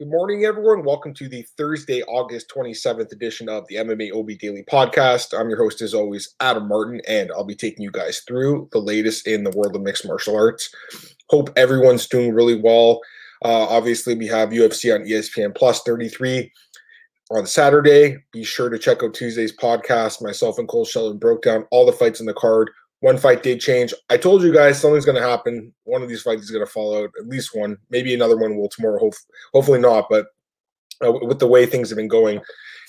Good morning, everyone. Welcome to the Thursday, August 27th edition of the MMA OB Daily Podcast. I'm your host, as always, Adam Martin, and I'll be taking you guys through the latest in the world of mixed martial arts. Hope everyone's doing really well. Uh, obviously, we have UFC on ESPN Plus 33 on Saturday. Be sure to check out Tuesday's podcast. Myself and Cole Sheldon broke down all the fights in the card. One fight did change. I told you guys something's going to happen. One of these fights is going to fall out. At least one. Maybe another one will tomorrow. Hope, hopefully not. But uh, with the way things have been going,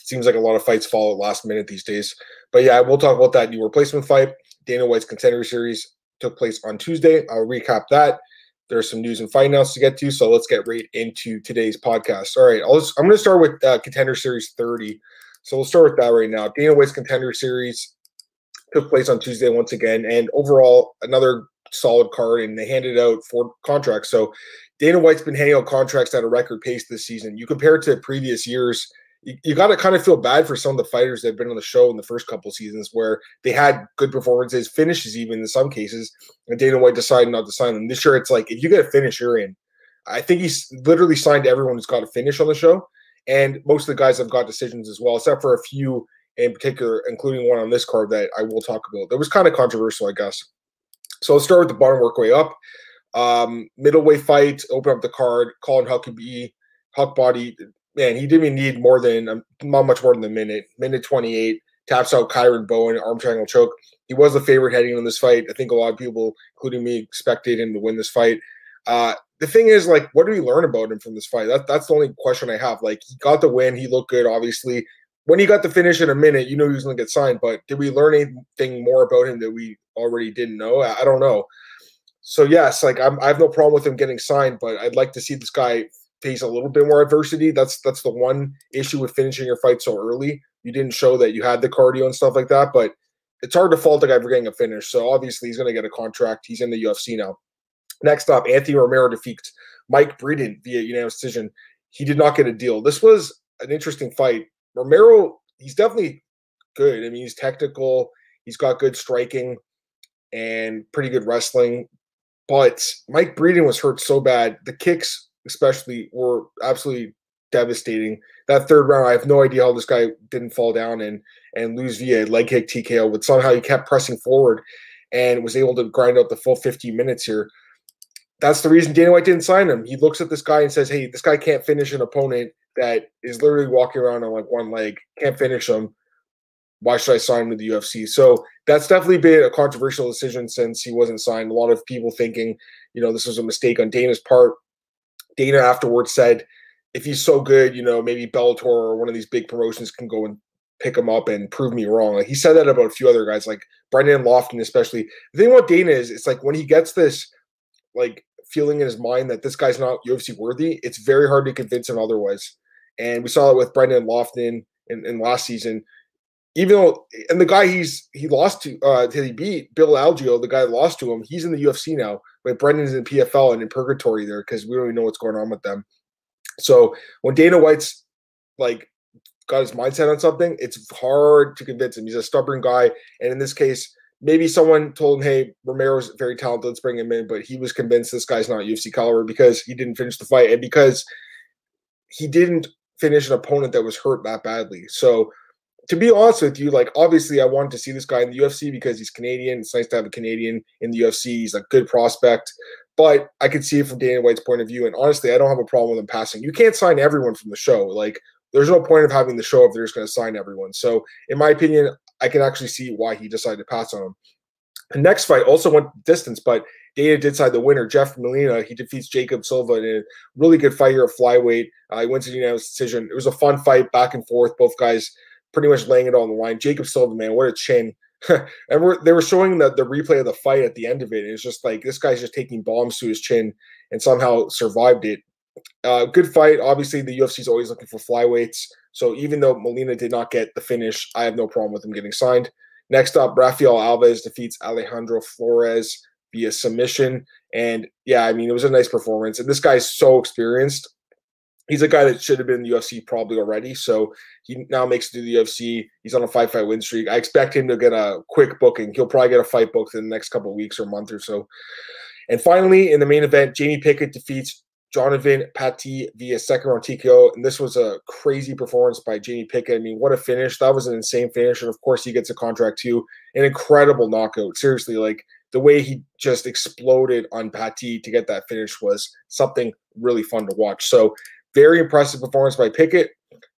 seems like a lot of fights fall at last minute these days. But yeah, we'll talk about that new replacement fight. Dana White's contender series took place on Tuesday. I'll recap that. There's some news and fight announcements to get to, so let's get right into today's podcast. All right, I'll just, I'm going to start with uh, Contender Series 30. So we'll start with that right now. Dana White's Contender Series took place on Tuesday once again, and overall another solid card. And they handed out four contracts. So Dana White's been handing out contracts at a record pace this season. You compare it to previous years. You, you got to kind of feel bad for some of the fighters that have been on the show in the first couple seasons where they had good performances, finishes even in some cases, and Dana White decided not to sign them. This year, it's like if you get a finish, you're in. I think he's literally signed everyone who's got a finish on the show, and most of the guys have got decisions as well, except for a few in particular, including one on this card that I will talk about. That was kind of controversial, I guess. So let's start with the bottom work way up. Um, middleweight fight, open up the card. Colin Huckabee, Huck body. Man, he didn't even need more than um, not much more than a minute. Minute 28. Taps out Kyron Bowen, arm triangle choke. He was the favorite heading in this fight. I think a lot of people, including me, expected him to win this fight. Uh, the thing is, like, what do we learn about him from this fight? That, that's the only question I have. Like, he got the win. He looked good, obviously when he got the finish in a minute, you know he was going to get signed. But did we learn anything more about him that we already didn't know? I, I don't know. So yes, like I'm, I have no problem with him getting signed, but I'd like to see this guy face a little bit more adversity. That's that's the one issue with finishing your fight so early. You didn't show that you had the cardio and stuff like that, but it's hard to fault the guy for getting a finish. So obviously he's going to get a contract. He's in the UFC now. Next up, Anthony Romero defeats Mike Breeden via unanimous decision. He did not get a deal. This was an interesting fight. Romero, he's definitely good. I mean, he's technical, he's got good striking and pretty good wrestling. But Mike Breeden was hurt so bad. The kicks, especially, were absolutely devastating. That third round, I have no idea how this guy didn't fall down and and lose via leg kick TKO, but somehow he kept pressing forward and was able to grind out the full 15 minutes here. That's the reason Dana White didn't sign him. He looks at this guy and says, Hey, this guy can't finish an opponent that is literally walking around on like one leg, can't finish him. Why should I sign him to the UFC? So that's definitely been a controversial decision since he wasn't signed. A lot of people thinking, you know, this was a mistake on Dana's part. Dana afterwards said, if he's so good, you know, maybe Bellator or one of these big promotions can go and pick him up and prove me wrong. Like he said that about a few other guys, like Brendan Loughnane, especially. The thing about Dana is, it's like when he gets this, like feeling in his mind that this guy's not UFC worthy, it's very hard to convince him otherwise. And we saw it with Brendan Loughnane in, in last season. Even though, and the guy he's he lost to, uh, to he beat Bill Algeo, the guy that lost to him, he's in the UFC now. But Brendan's in PFL and in purgatory there because we don't even know what's going on with them. So when Dana White's like got his mindset on something, it's hard to convince him. He's a stubborn guy, and in this case, maybe someone told him, "Hey, Romero's very talented. Let's bring him in." But he was convinced this guy's not UFC caliber because he didn't finish the fight and because he didn't finish an opponent that was hurt that badly. So to be honest with you, like obviously I wanted to see this guy in the UFC because he's Canadian. It's nice to have a Canadian in the UFC. He's a good prospect. But I could see it from Dana White's point of view. And honestly, I don't have a problem with him passing. You can't sign everyone from the show. Like there's no point of having the show if they're just going to sign everyone. So in my opinion, I can actually see why he decided to pass on him. The next fight also went distance, but Dana did side the winner. Jeff Molina, he defeats Jacob Silva in a really good fight here at flyweight. Uh, he wins a unanimous decision. It was a fun fight, back and forth. Both guys pretty much laying it all on the line. Jacob Silva, man, what a chin. and we're, they were showing the, the replay of the fight at the end of it. It's just like this guy's just taking bombs to his chin and somehow survived it. Uh, good fight. Obviously, the UFC is always looking for flyweights. So even though Molina did not get the finish, I have no problem with him getting signed. Next up, Rafael Alves defeats Alejandro Flores via submission. And yeah, I mean, it was a nice performance. And this guy's so experienced. He's a guy that should have been in the UFC probably already. So he now makes it to the UFC. He's on a five fight win streak. I expect him to get a quick booking. He'll probably get a fight booked in the next couple weeks or month or so. And finally, in the main event, Jamie Pickett defeats Jonathan Patti via second round TKO. And this was a crazy performance by Jamie Pickett. I mean, what a finish. That was an insane finish. And of course, he gets a contract too. An incredible knockout. Seriously, like the way he just exploded on Patti to get that finish was something really fun to watch. So, very impressive performance by Pickett.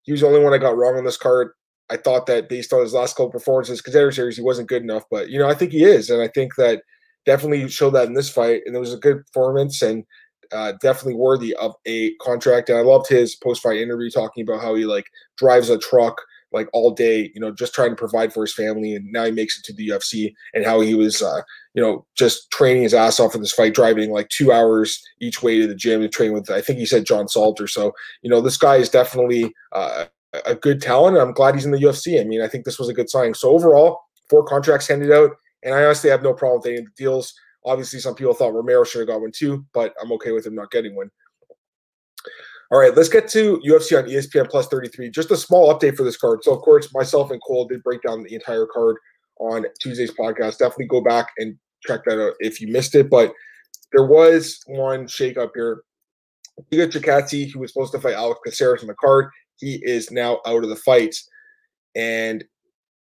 He was the only one I got wrong on this card. I thought that based on his last couple performances, contender series, he wasn't good enough. But, you know, I think he is. And I think that definitely showed that in this fight. And it was a good performance. And uh, definitely worthy of a contract. And I loved his post fight interview talking about how he like drives a truck like all day, you know, just trying to provide for his family. And now he makes it to the UFC and how he was, uh, you know, just training his ass off for this fight, driving like two hours each way to the gym to train with, I think he said John Salter. So, you know, this guy is definitely uh, a good talent. And I'm glad he's in the UFC. I mean, I think this was a good signing. So overall, four contracts handed out. And I honestly have no problem with any of the deals. Obviously, some people thought Romero should have got one too, but I'm okay with him not getting one. All right, let's get to UFC on ESPN Plus 33. Just a small update for this card. So, of course, myself and Cole did break down the entire card on Tuesday's podcast. Definitely go back and check that out if you missed it. But there was one shakeup here. Giga Chikadze, who was supposed to fight Alex Caceres on the card, he is now out of the fight. And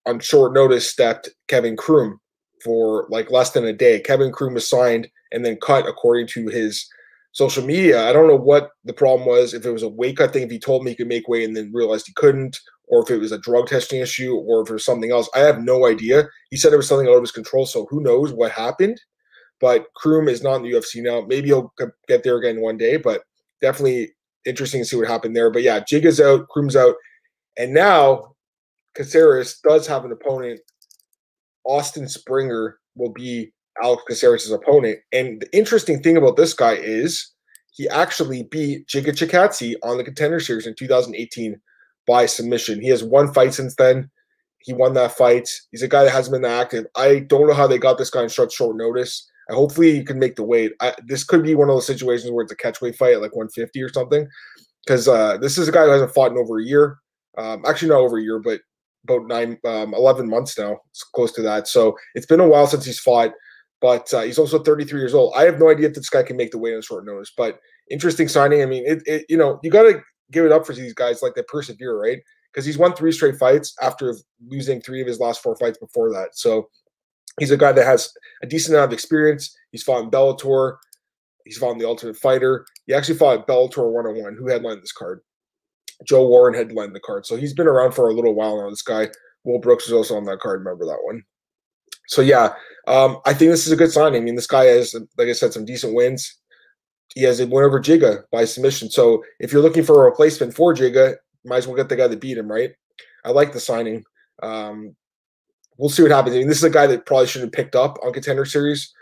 on short notice, stepped Kevin Croom for like less than a day. Kevin Croom was signed and then cut according to his social media. I don't know what the problem was. If it was a weight cut thing, if he told me he could make weight and then realized he couldn't, or if it was a drug testing issue, or if it was something else. I have no idea. He said it was something out of his control, so who knows what happened. But Croom is not in the UFC now. Maybe he'll get there again one day, but definitely interesting to see what happened there. But yeah, Jig is out, Croom's out, and now Caceres does have an opponent Austin Springer will be Alex Caceres' opponent. And the interesting thing about this guy is he actually beat Giga Chikadze on the contender series in 2018 by submission. He has one fight since then. He won that fight. He's a guy that hasn't been active. I don't know how they got this guy in such short notice. I hopefully he can make the weight. I, this could be one of those situations where it's a catchweight fight at like 150 or something. Because uh, this is a guy who hasn't fought in over a year. Um, actually, not over a year, but about nine, um, 11 months now. It's close to that. So it's been a while since he's fought, but uh, he's also 33 years old. I have no idea if this guy can make the weight on short notice, but interesting signing. I mean, it, it you know, you got to give it up for these guys like they persevere, right? Because he's won three straight fights after losing three of his last four fights before that. So he's a guy that has a decent amount of experience. He's fought in Bellator. He's fought in the Ultimate Fighter. He actually fought at Bellator 101, who headlined this card. Joe Warren headlined the card. So he's been around for a little while now. This guy, Will Brooks, was also on that card. Remember that one? So yeah, um, I think this is a good sign. I mean, this guy has, like I said, some decent wins. He has a win over Giga by submission. So if you're looking for a replacement for Giga, might as well get the guy that beat him, right? I like the signing. Um, we'll see what happens. I mean, this is a guy that probably should have picked up on contender series.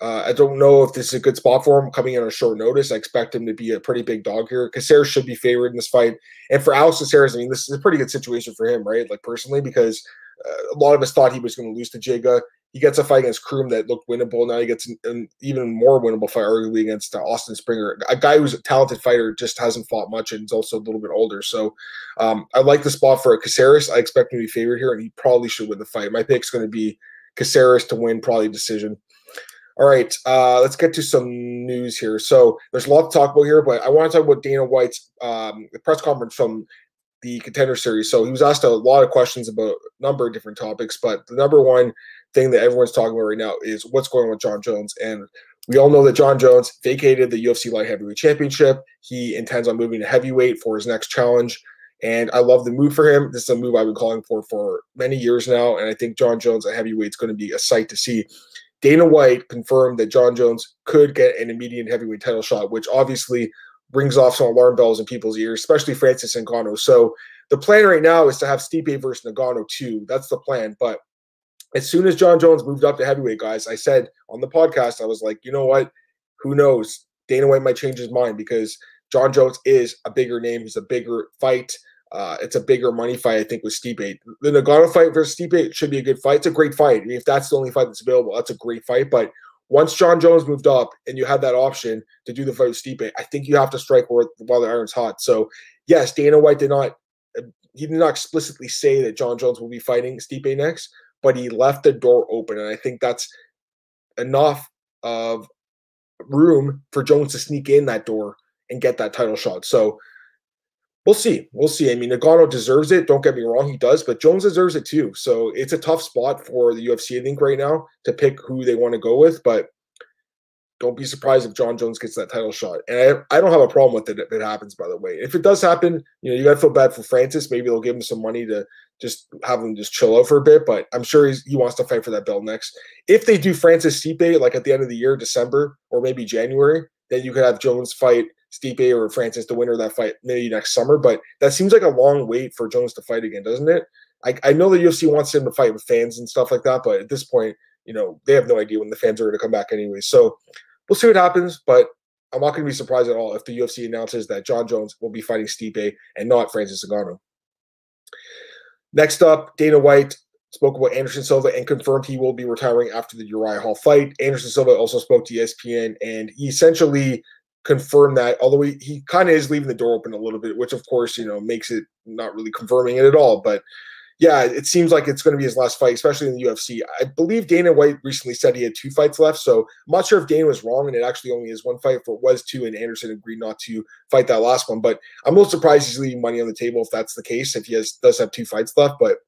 Uh, I don't know if this is a good spot for him coming in on short notice. I expect him to be a pretty big dog here. Caceres should be favored in this fight. And for Alex Caceres, I mean, this is a pretty good situation for him, right? Like personally, because uh, a lot of us thought he was going to lose to Giga. He gets a fight against Croom that looked winnable. Now he gets an, an even more winnable fight, arguably, against uh, Austin Springer, a guy who's a talented fighter, just hasn't fought much and is also a little bit older. So um, I like the spot for Caceres. I expect him to be favored here, and he probably should win the fight. My pick's going to be Caceres to win, probably decision. All right, uh, let's get to some news here. So there's a lot to talk about here, but I want to talk about Dana White's um, press conference from the contender series. So he was asked a lot of questions about a number of different topics, but the number one thing that everyone's talking about right now is what's going on with Jon Jones. And we all know that Jon Jones vacated the UFC Light Heavyweight Championship. He intends on moving to heavyweight for his next challenge. And I love the move for him. This is a move I've been calling for for many years now. And I think Jon Jones at heavyweight is going to be a sight to see. Dana White confirmed that Jon Jones could get an immediate heavyweight title shot, which obviously rings off some alarm bells in people's ears, especially Francis Ngannou. So the plan right now is to have Stipe versus Ngannou too. That's the plan. But as soon as Jon Jones moved up to heavyweight, guys, I said on the podcast, I was like, you know what? Who knows? Dana White might change his mind because Jon Jones is a bigger name. He's a bigger fight. Uh, it's a bigger money fight, I think, with Stipe. The Ngannou fight versus Stipe should be a good fight. It's a great fight. If that's the only fight that's available, that's a great fight. But once Jon Jones moved up and you had that option to do the fight with Stipe, I think you have to strike while the iron's hot. So, yes, Dana White did not he did not explicitly say that Jon Jones will be fighting Stipe next, but he left the door open, and I think that's enough of room for Jones to sneak in that door and get that title shot. So we'll see. We'll see. I mean, Ngannou deserves it. Don't get me wrong, he does, but Jones deserves it too. So it's a tough spot for the UFC, I think, right now to pick who they want to go with. But don't be surprised if Jon Jones gets that title shot. And I, I don't have a problem with it if it happens, by the way. If it does happen, you know, you got to feel bad for Francis. Maybe they'll give him some money to just have him just chill out for a bit. But I'm sure he wants to fight for that belt next. If they do Francis Stipe, like at the end of the year, December or maybe January, then you could have Jones fight Stipe or Francis, the winner of that fight, maybe next summer. But that seems like a long wait for Jones to fight again, doesn't it? I, I know the UFC wants him to fight with fans and stuff like that, but at this point, you know, they have no idea when the fans are going to come back anyway. So we'll see what happens, but I'm not going to be surprised at all if the UFC announces that Jon Jones will be fighting Stipe and not Francis Ngannou. Next up, Dana White spoke about Anderson Silva and confirmed he will be retiring after the Uriah Hall fight. Anderson Silva also spoke to ESPN and he essentially confirmed that, although he, he kind of is leaving the door open a little bit, which of course, you know, makes it not really confirming it at all. But yeah, it seems like it's going to be his last fight, especially in the UFC. I believe Dana White recently said he had two fights left, so I'm not sure if Dana was wrong and it actually only is one fight. For it was two, and Anderson agreed not to fight that last one. But I'm a little surprised he's leaving money on the table if that's the case. If he has does have two fights left, but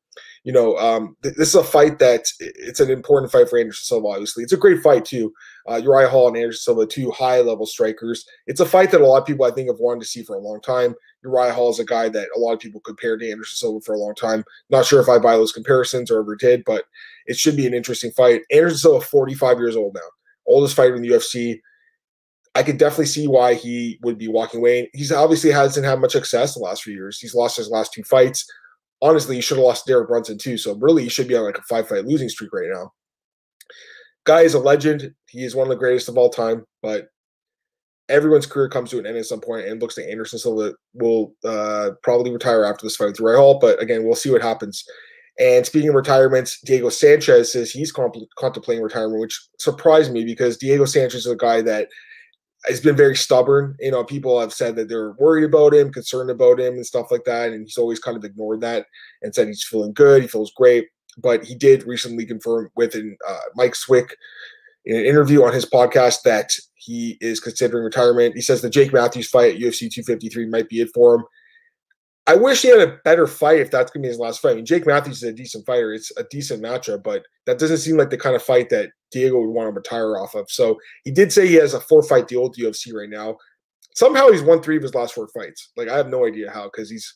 you know, um, th- this is a fight that it's an important fight for Anderson Silva. Obviously, it's a great fight too. Uh, Uriah Hall and Anderson Silva, two high level strikers. It's a fight that a lot of people I think have wanted to see for a long time. Uriah Hall is a guy that a lot of people compared to Anderson Silva for a long time. Not sure if I buy those comparisons or ever did, but it should be an interesting fight. Anderson Silva, 45 years old now, oldest fighter in the UFC. I could definitely see why he would be walking away. He's obviously hasn't had much success the last few years. He's lost his last two fights honestly, you should have lost Derek Brunson too. So really, you should be on like a five fight losing streak right now. Guy is a legend. He is one of the greatest of all time. But everyone's career comes to an end at some point, and looks like Anderson Silva will uh, probably retire after this fight with Roy Hall. But again, we'll see what happens. And speaking of retirements, Diego Sanchez says he's contemplating retirement, which surprised me because Diego Sanchez is a guy that has been very stubborn. You know, people have said that they're worried about him, concerned about him, and stuff like that. And he's always kind of ignored that and said he's feeling good, he feels great. But he did recently confirm with uh, Mike Swick in an interview on his podcast that he is considering retirement. He says the Jake Matthews fight at UFC 253 might be it for him. I wish he had a better fight if that's gonna be his last fight. I mean, Jake Matthews is a decent fighter; it's a decent matchup, but that doesn't seem like the kind of fight that Diego would want to retire off of. So he did say he has a four-fight deal with UFC right now. Somehow he's won three of his last four fights. Like I have no idea how, because he's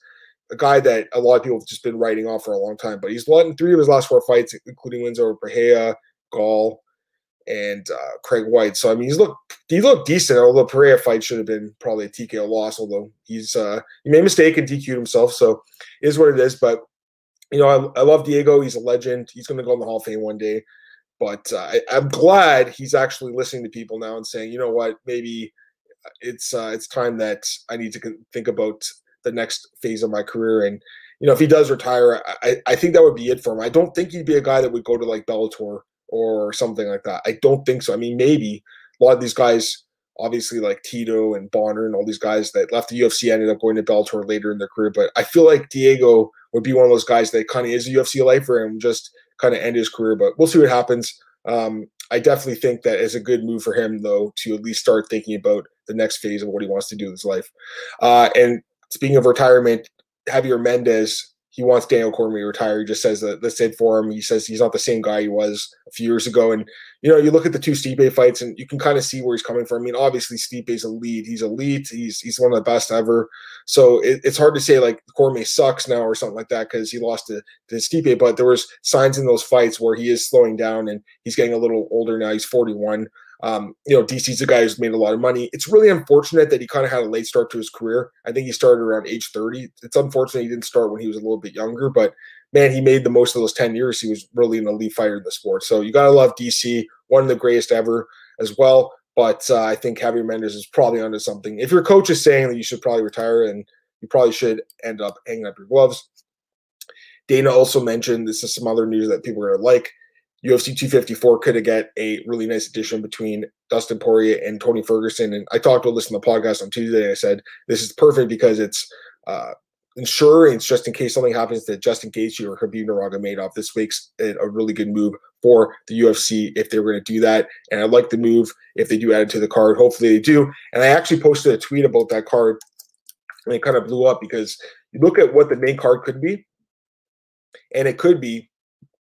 a guy that a lot of people have just been writing off for a long time. But he's won three of his last four fights, including wins over Pereira, Gall, and uh, Craig White. So I mean, he's looked he looked decent. Although Pereira fight should have been probably a TKO loss. Although he's uh, he made a mistake and DQ'd himself, so is what it is. But you know, I, I love Diego. He's a legend. He's going to go in the Hall of Fame one day. But uh, I, I'm glad he's actually listening to people now and saying, you know what, maybe it's uh, it's time that I need to think about the next phase of my career. And you know, if he does retire, I, I think that would be it for him. I don't think he'd be a guy that would go to like Bellator or something like that. I don't think so. I mean, maybe a lot of these guys, obviously like Tito and Bonnar and all these guys that left the UFC ended up going to Bellator later in their career. But I feel like Diego would be one of those guys that kind of is a UFC lifer and just kind of end his career. But we'll see what happens. Um, I definitely think that is a good move for him, though, to at least start thinking about the next phase of what he wants to do with his life. Uh, and speaking of retirement, Javier Mendez he wants Daniel Cormier to retire. He just says that that's it for him. He says he's not the same guy he was a few years ago. And you know, you look at the two Stipe fights, and you can kind of see where he's coming from. I mean, obviously Stipe's elite. He's elite. He's he's one of the best ever. So it, it's hard to say like Cormier sucks now or something like that because he lost to, to Stipe. But there was signs in those fights where he is slowing down and he's getting a little older now. He's 41. Um, you know, DC's a guy who's made a lot of money. It's really unfortunate that he kind of had a late start to his career. I think he started around age 30. It's unfortunate he didn't start when he was a little bit younger, but man, he made the most of those 10 years. He was really an elite fighter in the sport. So you got to love DC, one of the greatest ever as well. But uh, I think Javier Mendez is probably onto something. If your coach is saying that you should probably retire, and you probably should end up hanging up your gloves. Dana also mentioned this is some other news that people are going to like. UFC 254 could have get a really nice addition between Dustin Poirier and Tony Ferguson. And I talked about this in the podcast on Tuesday. I said this is perfect because it's uh, insurance just in case something happens to Justin Gaethje or Khabib Nurmagomedov. This makes it a really good move for the UFC if they were going to do that. And I like the move if they do add it to the card. Hopefully they do. And I actually posted a tweet about that card and it kind of blew up because you look at what the main card could be, and it could be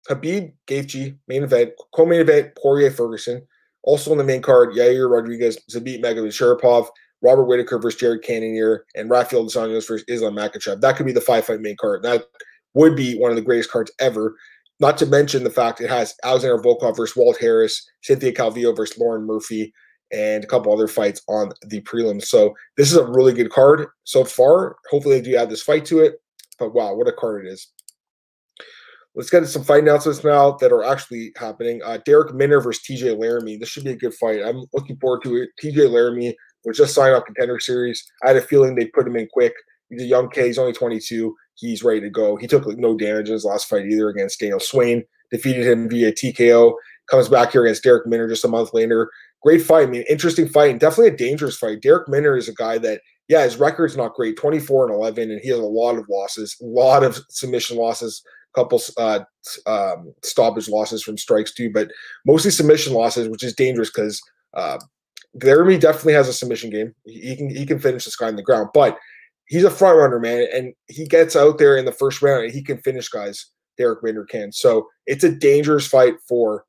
Khabib Gaethje main event, co-main event Poirier Ferguson. Also on the main card, Yair Rodriguez, Zabit Magomed Robert Whitaker versus Jared Cannonier, and Rafael dos Anjos versus Islam Makhachev. That could be the five fight main card. That would be one of the greatest cards ever. Not to mention the fact it has Alexander Volkov versus Walt Harris, Cynthia Calvillo versus Lauren Murphy, and a couple other fights on the prelims. So this is a really good card so far. Hopefully they do add this fight to it. But wow, what a card it is. Let's get some fight announcements now that are actually happening. Uh, Darrick Minner versus TJ Laramie. This should be a good fight. I'm looking forward to it. TJ Laramie was just signed off contender series. I had a feeling they put him in quick. He's a young kid. He's only 22. He's ready to go. He took like, no damage in his last fight either against Daniel Swain. Defeated him via TKO. Comes back here against Darrick Minner just a month later. Great fight. I mean, interesting fight and definitely a dangerous fight. Darrick Minner is a guy that, yeah, his record's not great 24 and 11, and he has a lot of losses, a lot of submission losses, couple uh, um, stoppage losses from strikes too, but mostly submission losses, which is dangerous because uh, Laramie definitely has a submission game. He can he can finish this guy on the ground, but he's a front runner, man, and he gets out there in the first round and he can finish guys. Darrick Minner can. So it's a dangerous fight for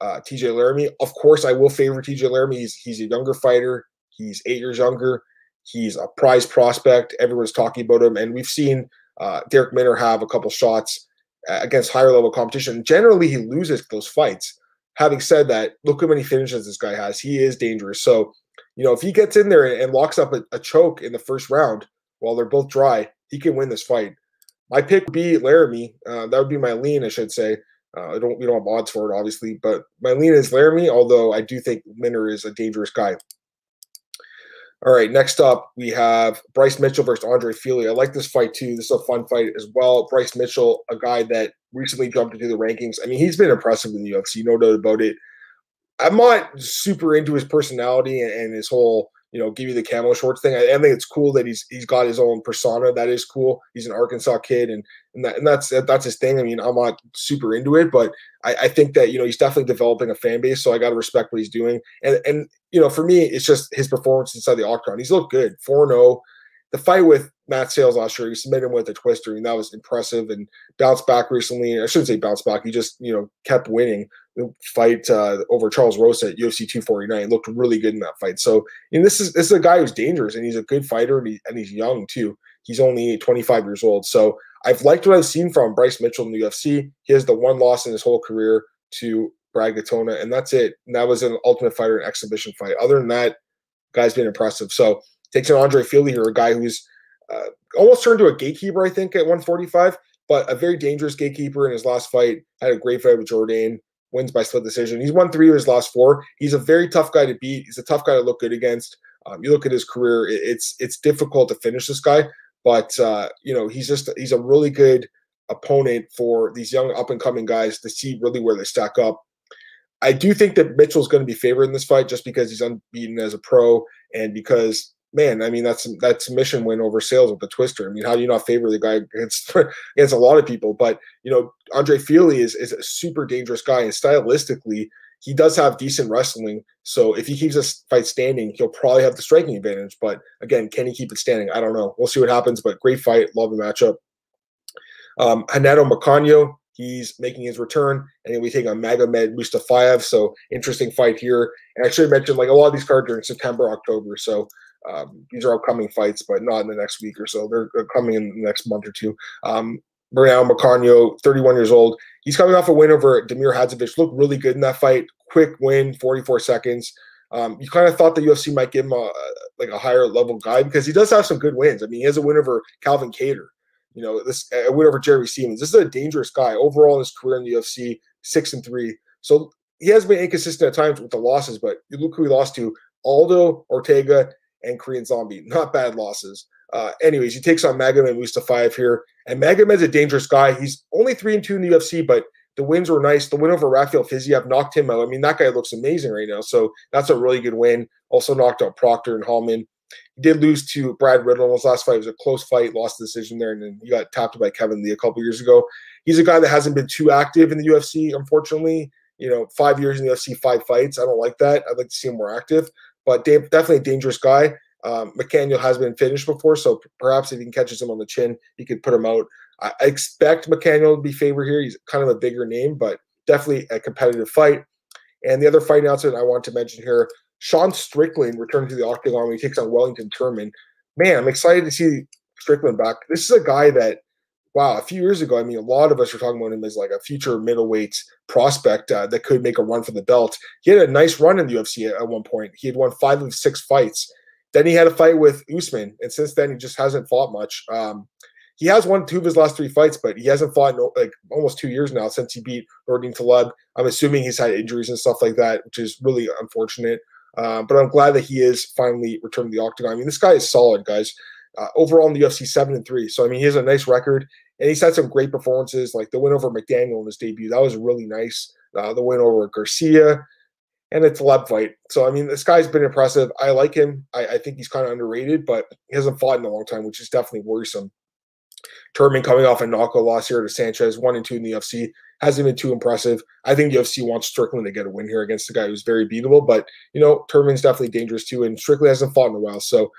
uh, TJ Laramie. Of course, I will favor TJ Laramie. He's he's a younger fighter. He's eight years younger. He's a prize prospect. Everyone's talking about him, and we've seen uh, Darrick Minner have a couple shots uh, against higher level competition. Generally, he loses those fights. Having said that, look how many finishes this guy has. He is dangerous. So, you know, if he gets in there and locks up a, a choke in the first round while they're both dry, he can win this fight. My pick would be Laramie. Uh, that would be my lean, I should say. Uh, I don't we don't have odds for it, obviously, but my lean is Laramie. Although I do think Minner is a dangerous guy. All right, next up we have Bryce Mitchell versus Andre Fili. I like this fight too. This is a fun fight as well. Bryce Mitchell, a guy that recently jumped into the rankings. I mean, he's been impressive in the UFC, no doubt about it. I'm not super into his personality and, his whole, you know, give you the camo shorts thing. I, I, think it's cool that he's he's got his own persona. That is cool. He's an Arkansas kid, and and, that, and that's that's his thing. I mean, I'm not super into it, but I, I think that you know he's definitely developing a fan base. So I got to respect what he's doing. And and you know, for me, it's just his performance inside the octagon. He's looked good, four zero. Oh. The fight with Matt Sayles last year, he submitted him with a twister, and that was impressive. And bounced back recently. I shouldn't say bounced back. He just you know kept winning. The fight uh, over Charles Rosa at UFC 249 looked really good in that fight. So, and this is this is a guy who's dangerous, and he's a good fighter, and, he, and he's young too. He's only 25 years old. So I've liked what I've seen from Bryce Mitchell in the UFC. He has the one loss in his whole career to Brad Katona, and that's it. And that was an Ultimate Fighter and exhibition fight. Other than that, guy's been impressive. So takes an Andre Fili here, a guy who's uh, almost turned to a gatekeeper, I think, at 145, but a very dangerous gatekeeper in his last fight. Had a great fight with Jourdain, wins by split decision. He's won three of his last four. He's a very tough guy to beat. He's a tough guy to look good against. Um, you look at his career; it's it's difficult to finish this guy. But uh, you know, he's just he's a really good opponent for these young up and coming guys to see really where they stack up. I do think that Mitchell's going to be favored in this fight just because he's unbeaten as a pro and because man, I mean that's that submission win over Sayles with the twister. I mean, how do you not favor the guy against against a lot of people? But you know, Andre Fili is is a super dangerous guy and stylistically he does have decent wrestling. So if he keeps this fight standing, he'll probably have the striking advantage. But again, can he keep it standing? I don't know. We'll see what happens. But great fight. Love the matchup. Um, Renato Moicano, he's making his return, and then we take on Magomed Mustafaev. So interesting fight here. And I should mention like a lot of these cards are in September, October. So um, these are upcoming fights, but not in the next week or so. They're, they're coming in the next month or two. Um, Bernal Moicano, 31 years old. He's coming off a win over Damir Hadzovic. Looked really good in that fight. Quick win, 44 seconds. Um, you kind of thought the UFC might give him a like a higher level guy because he does have some good wins. I mean, he has a win over Calvin Kattar. You know, this a win over Jerry Stephens. This is a dangerous guy overall in his career in the UFC, six and three. So he has been inconsistent at times with the losses, but you look who he lost to: Aldo Ortega and Korean Zombie. Not bad losses. Uh, anyways, he takes on Magomed Mustafaev here, and Magomed's a dangerous guy. He's only three and two in the UFC, but the wins were nice. The win over Rafael Fiziev knocked him out. I mean, that guy looks amazing right now. So that's a really good win. Also knocked out Proctor and Hallmann. He did lose to Brad Riddell in his last fight. It was a close fight, lost the decision there, and then he got tapped by Kevin Lee a couple years ago. he's a guy that hasn't been too active in the UFC, unfortunately. You know, five years in the UFC, five fights. I don't like that. I'd like to see him more active, but definitely a dangerous guy. Um, Moicano has been finished before, so perhaps if he catches him on the chin, he could put him out. I expect Moicano to be favored here. He's kind of a bigger name, but definitely a competitive fight. And the other fight announcement I want to mention here Sean Strickland returning to the octagon when he takes on Wellington Turman. Man, I'm excited to see Strickland back. This is a guy that, wow, a few years ago, I mean, a lot of us were talking about him as like a future middleweight prospect uh, that could make a run for the belt. He had a nice run in the UFC at, at one point. He had won five of six fights. Then he had a fight with Usman, and since then he just hasn't fought much. Um, he has won two of his last three fights, but he hasn't fought in like almost two years now since he beat Nordin Taleb. I'm assuming he's had injuries and stuff like that, which is really unfortunate. Uh, but I'm glad that he is finally returned to the octagon. I mean, this guy is solid, guys. Uh, overall in the UFC, seven and three. So I mean, he has a nice record, and he's had some great performances, like the win over McDaniel in his debut. That was really nice. Uh, the win over Garcia, and a lab fight. So I mean, this guy's been impressive. I like him. I, I think he's kind of underrated, but he hasn't fought in a long time, which is definitely worrisome. Turman coming off a knockout loss here to Sanchez, one and two in the UFC, hasn't been too impressive. I think the UFC wants Strickland to get a win here against a guy who's very beatable, but you know, Turman's definitely dangerous too, and Strickland hasn't fought in a while, so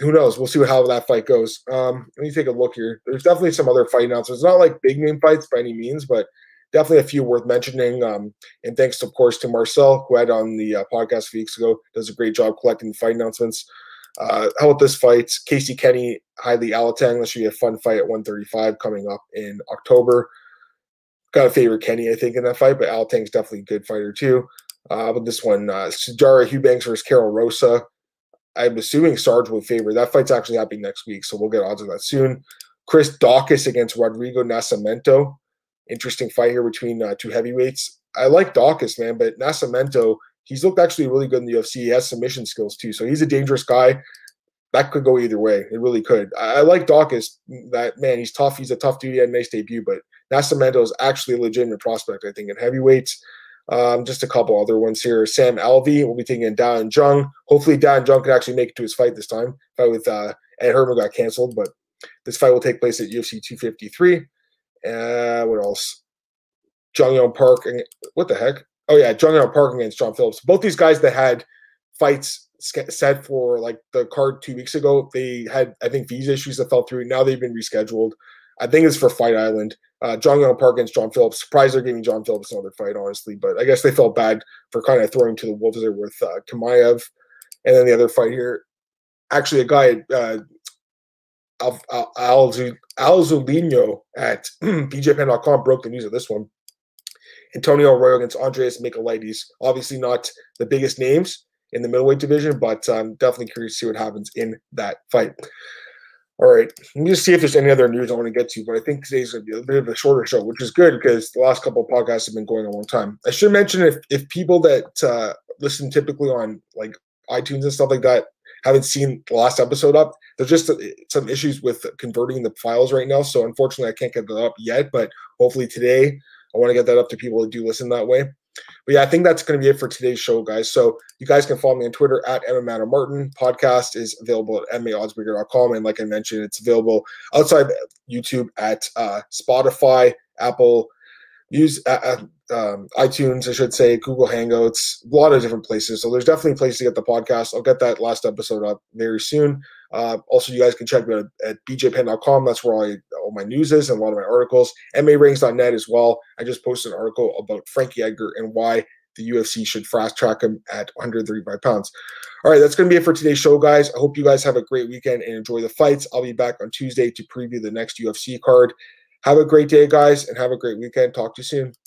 who knows? We'll see how that fight goes. Um, let me take a look here. There's definitely some other fight announcements. Not like big name fights by any means, but definitely a few worth mentioning. Um, and thanks, of course, to Marcel, who had on the uh, podcast a few weeks ago, does a great job collecting the fight announcements. Uh, how about this fight? Casey Kenny, Heili Alateng. This should be a fun fight at 135 coming up in October. Got a favorite Kenny, I think, in that fight, but Alateng's definitely a good fighter too. Uh, but this one, uh, Sijara Eubanks versus Karol Rosa. I'm assuming Sarge will favor. That fight's actually happening next week, so we'll get odds on that soon. Chris Daukaus against Rodrigo Nascimento. Interesting fight here between uh, two heavyweights. I like Daukaus, man, but Nascimento – he's looked actually really good in the UFC. He has submission skills too, so he's a dangerous guy. That could go either way. It really could. I, I like Daukaus. That man, he's tough. He's a tough dude. He had a nice debut, but Nascimento is actually a legitimate prospect. I think in heavyweights. Um, just a couple other ones here. Sam Alvey will be taking in Jung. Hopefully, Da Un Jung can actually make it to his fight this time. Fight with uh, Ed Herman got canceled, but this fight will take place at UFC 253. Uh, what else? Jun Yong Park. And, what the heck? Oh yeah, Jung Park against John Phillips. Both these guys that had fights set for like the card two weeks ago, they had I think visa issues that fell through. Now they've been rescheduled. I think it's for Fight Island. Uh, Jun Yong Park against John Phillips. Surprised they're giving John Phillips another fight, honestly. But I guess they felt bad for kind of throwing to the wolves there with uh, Chimaev. And then the other fight here, actually, a guy, uh, Al, at BJPen.com broke the news of this one. Antonio Arroyo against Andreas Michailidis. Obviously, not the biggest names in the middleweight division, but I'm um, definitely curious to see what happens in that fight. All right, let me just see if there's any other news I want to get to, but I think today's going to be a bit of a shorter show, which is good because the last couple of podcasts have been going a long time. I should mention if if people that uh, listen typically on like iTunes and stuff like that haven't seen the last episode up, there's just uh, some issues with converting the files right now. So unfortunately, I can't get that up yet, but hopefully today I want to get that up to people who do listen that way. But yeah, I think that's going to be it for today's show, guys. So you guys can follow me on Twitter at Emma Martin. Podcast is available at MMAOddsBreaker.com. And like I mentioned, it's available outside YouTube at uh, Spotify, Apple, use uh, uh, um, iTunes, I should say, Google Hangouts, a lot of different places. So there's definitely a place to get the podcast. I'll get that last episode up very soon. Uh, also, you guys can check me out at bjpen.com. That's where I, all my news is and a lot of my articles. MARings.net as well. I just posted an article about Frankie Edgar and why the UFC should fast track him at 135 pounds. All right, that's going to be it for today's show, guys. I hope you guys have a great weekend and enjoy the fights. I'll be back on Tuesday to preview the next UFC card. Have a great day, guys, and have a great weekend. Talk to you soon.